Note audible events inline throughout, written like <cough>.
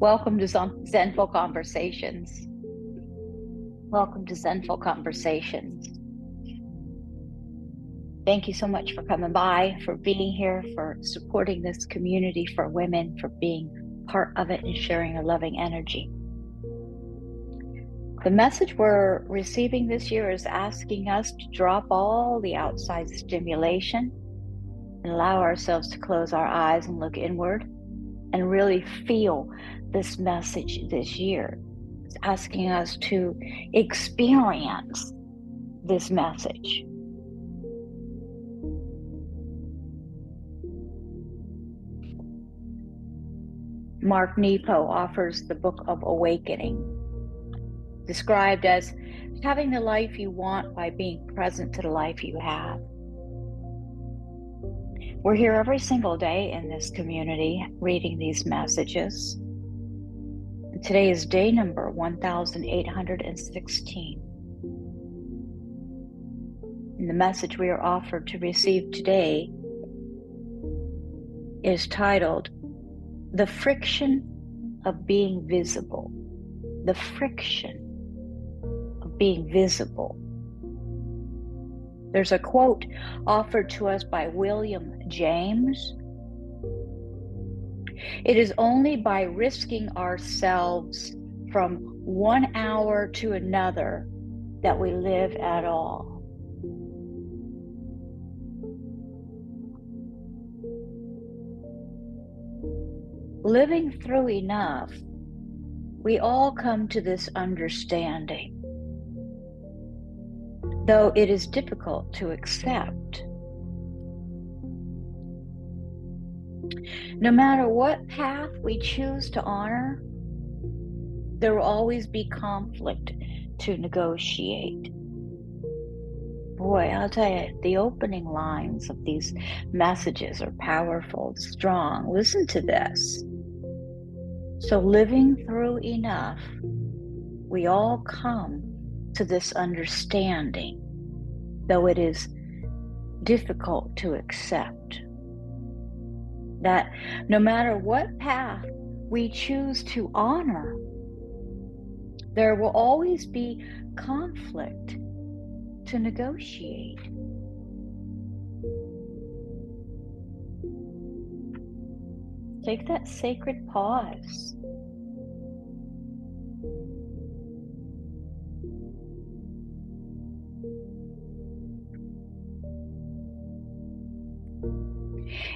Welcome to Zenful Conversations. Welcome to Zenful Conversations. Thank you so much for coming by, for being here, for supporting this community for women, for being part of it and sharing a loving energy. The message we're receiving this year is asking us to drop all the outside stimulation and allow ourselves to close our eyes and look inward and really feel this message this year. It's asking us to experience this message. Mark Nepo offers the book of awakening, described as having the life you want by being present to the life you have. We're here every single day in this community reading these messages. Today is day number 1816. And the message we are offered to receive today is titled The Friction of Being Visible. The Friction of Being Visible. There's a quote offered to us by William James it is only by risking ourselves from one hour to another that we live at all. Living through enough, we all come to this understanding, though it is difficult to accept. No matter what path we choose to honor, there will always be conflict to negotiate. Boy, I'll tell you, the opening lines of these messages are powerful, strong. Listen to this. So, living through enough, we all come to this understanding, though it is difficult to accept that no matter what path we choose to honor, there will always be conflict to negotiate. Take that sacred pause.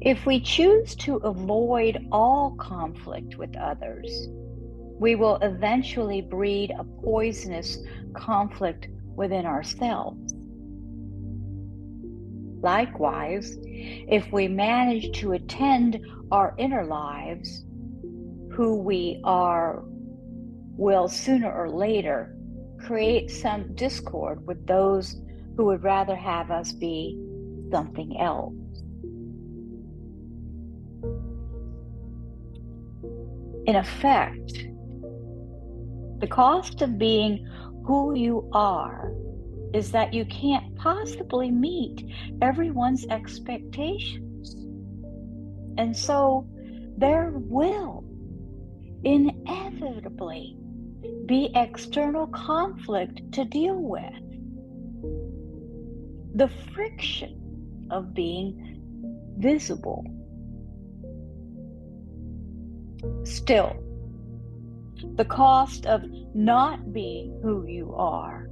If we choose to avoid all conflict with others, we will eventually breed a poisonous conflict within ourselves. Likewise, if we manage to attend our inner lives, who we are will sooner or later create some discord with those who would rather have us be something else. In effect, the cost of being who you are is that you can't possibly meet everyone's expectations. And so there will inevitably be external conflict to deal with. The friction of being visible Still, the cost of not being who you are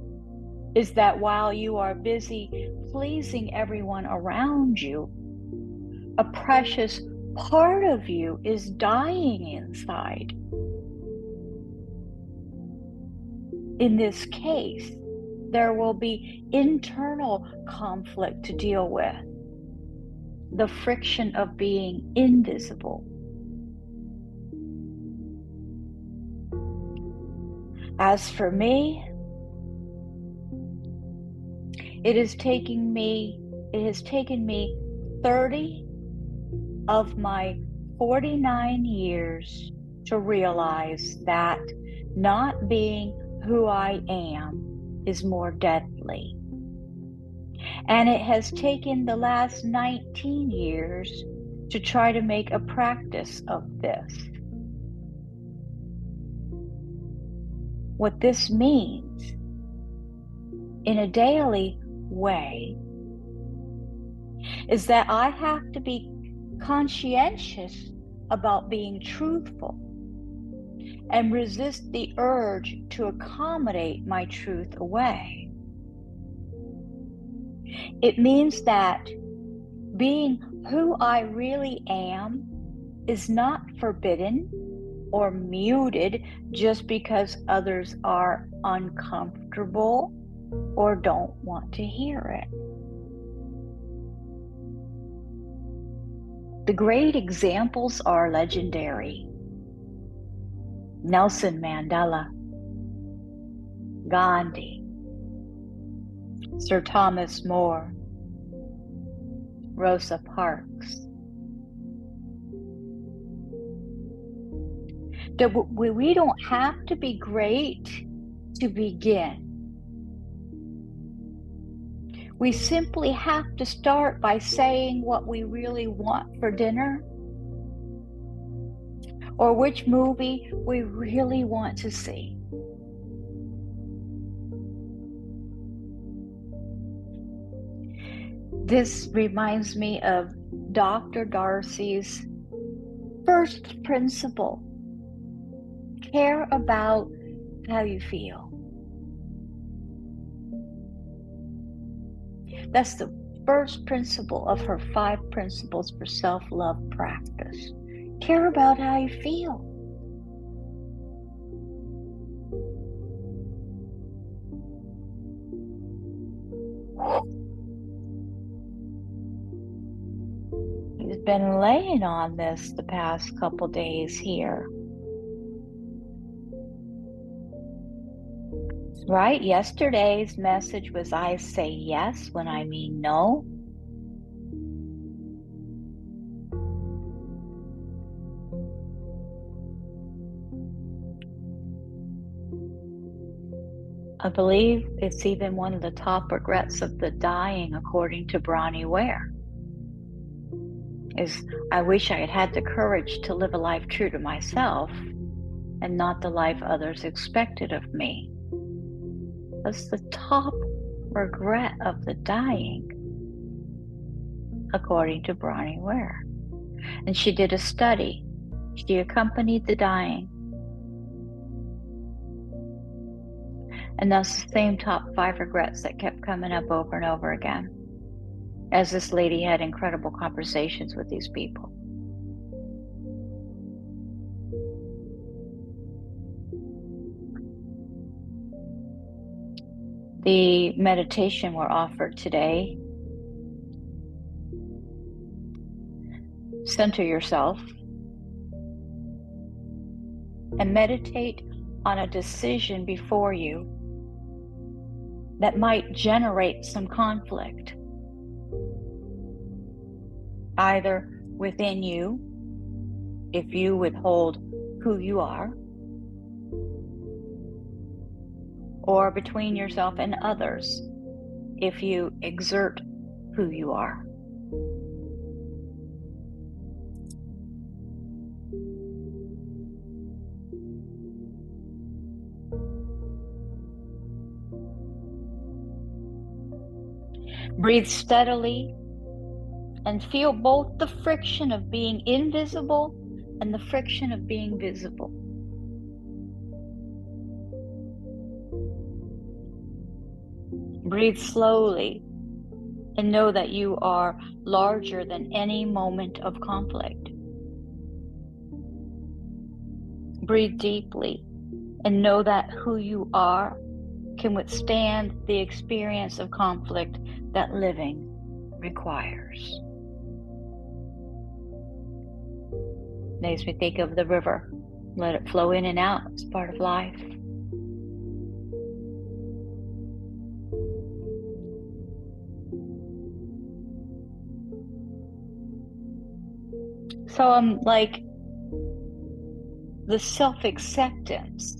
is that while you are busy pleasing everyone around you, a precious part of you is dying inside. In this case, there will be internal conflict to deal with, the friction of being invisible. As for me, it is taking me it has taken me 30 of my 49 years to realize that not being who I am is more deadly. And it has taken the last 19 years to try to make a practice of this. What this means in a daily way is that I have to be conscientious about being truthful and resist the urge to accommodate my truth away. It means that being who I really am is not forbidden or muted just because others are uncomfortable or don't want to hear it. The great examples are legendary. Nelson Mandela, Gandhi, Sir Thomas More, Rosa Parks. That we don't have to be great to begin. We simply have to start by saying what we really want for dinner or which movie we really want to see. This reminds me of Dr. Darcy's first principle care about how you feel. That's the first principle of her five principles for self love practice. Care about how you feel. He's been laying on this the past couple days here. Right? Yesterday's message was I say yes when I mean no. I believe it's even one of the top regrets of the dying, according to Bronnie Ware. Is I wish I had had the courage to live a life true to myself and not the life others expected of me. That's the top regret of the dying, according to Bronnie Ware. And she did a study. She accompanied the dying. And that's the same top five regrets that kept coming up over and over again as this lady had incredible conversations with these people. The meditation we're offered today. Center yourself and meditate on a decision before you that might generate some conflict, either within you, if you withhold who you are or between yourself and others if you exert who you are. Breathe steadily and feel both the friction of being invisible and the friction of being visible. Breathe slowly and know that you are larger than any moment of conflict. Breathe deeply and know that who you are can withstand the experience of conflict that living requires. Makes me think of the river. Let it flow in and out. It's part of life. So I'm like the self acceptance.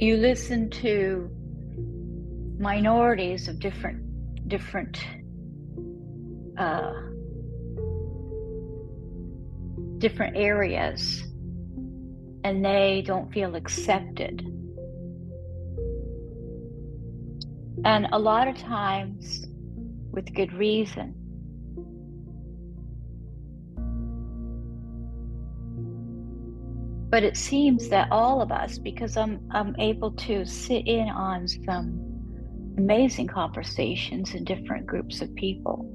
You listen to minorities of different different uh, different areas and they don't feel accepted. And a lot of times, with good reason. But it seems that all of us, because I'm I'm able to sit in on some amazing conversations in different groups of people.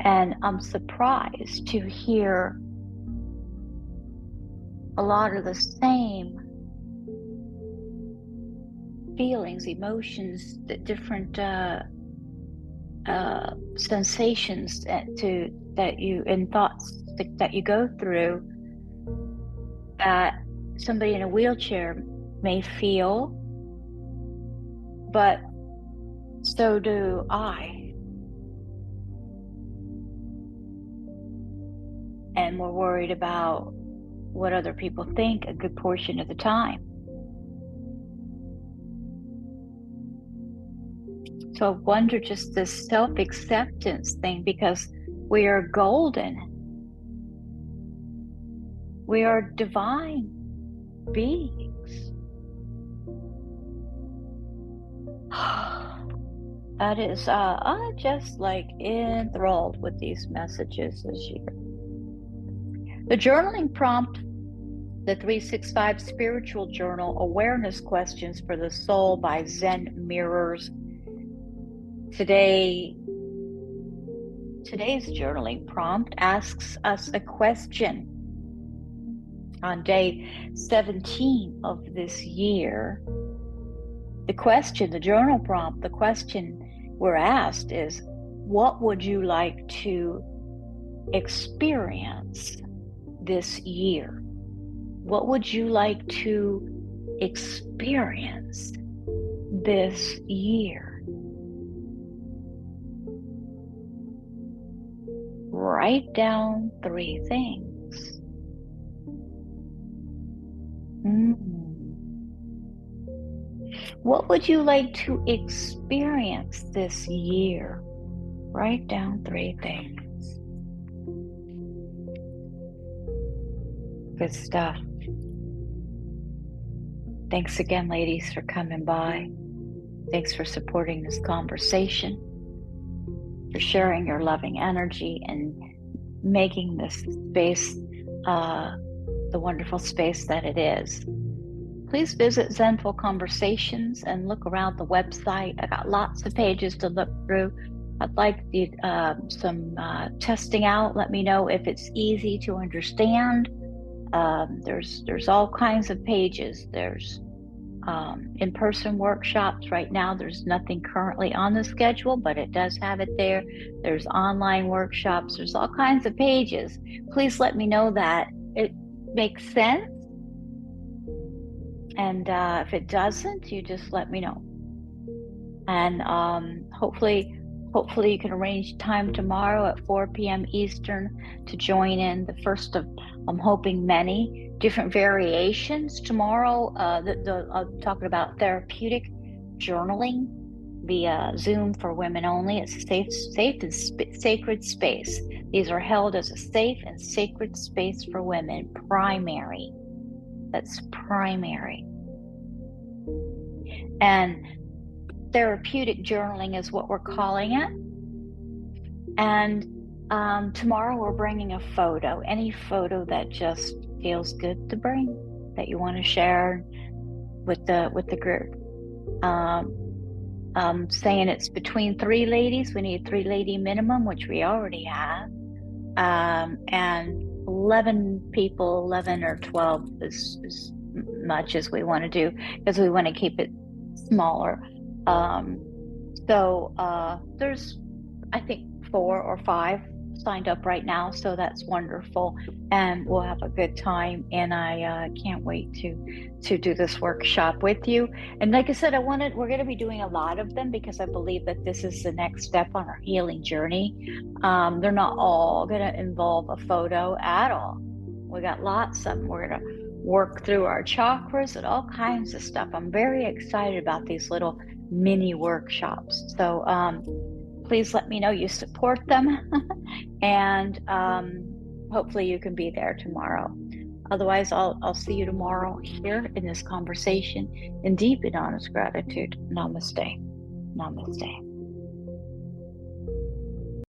And I'm surprised to hear a lot of the same feelings, emotions, the different uh, uh, sensations that to that you and thoughts that you go through that somebody in a wheelchair may feel, but so do I. And we're worried about what other people think a good portion of the time. So I wonder just this self acceptance thing because we are golden. We are divine beings. <sighs> that is, uh, I'm just like enthralled with these messages this year. The journaling prompt, the 365 Spiritual Journal Awareness Questions for the Soul by Zen Mirrors. Today, today's journaling prompt asks us a question. On day 17 of this year, the question, the journal prompt, the question we're asked is What would you like to experience this year? What would you like to experience this year? Write down three things. Mm. What would you like to experience this year? Write down three things. Good stuff. Thanks again, ladies, for coming by. Thanks for supporting this conversation, for sharing your loving energy and making this space uh, the wonderful space that it is. Please visit Zenful Conversations and look around the website. I got lots of pages to look through. I'd like the, uh, some uh, testing out. Let me know if it's easy to understand um, there's there's all kinds of pages. There's um, in-person workshops right now. There's nothing currently on the schedule, but it does have it there. There's online workshops. There's all kinds of pages. Please let me know that it makes sense. And uh, if it doesn't, you just let me know. And um, hopefully, hopefully you can arrange time tomorrow at 4 p.m. Eastern to join in the first of I'm hoping many different variations. Tomorrow, uh, the, the, I'm talking about therapeutic journaling via Zoom for women only. It's a safe, safe and sp- sacred space. These are held as a safe and sacred space for women. Primary. That's primary. And therapeutic journaling is what we're calling it. And um, tomorrow we're bringing a photo, any photo that just feels good to bring, that you want to share with the with the group. Um, um, saying it's between three ladies. We need three lady minimum, which we already have, um, and eleven people, eleven or twelve is as much as we want to do because we want to keep it smaller. Um, so uh, there's, I think, four or five signed up right now, so that's wonderful, and we'll have a good time. And I uh, can't wait to to do this workshop with you. And like I said, I wanted we're going to be doing a lot of them because I believe that this is the next step on our healing journey. Um, they're not all going to involve a photo at all. We got lots of them. We're going to work through our chakras and all kinds of stuff. I'm very excited about these little mini workshops. So um, please let me know you support them, <laughs> and um, hopefully you can be there tomorrow. Otherwise, I'll, I'll see you tomorrow here in this conversation in deep and honest gratitude. Namaste. Namaste.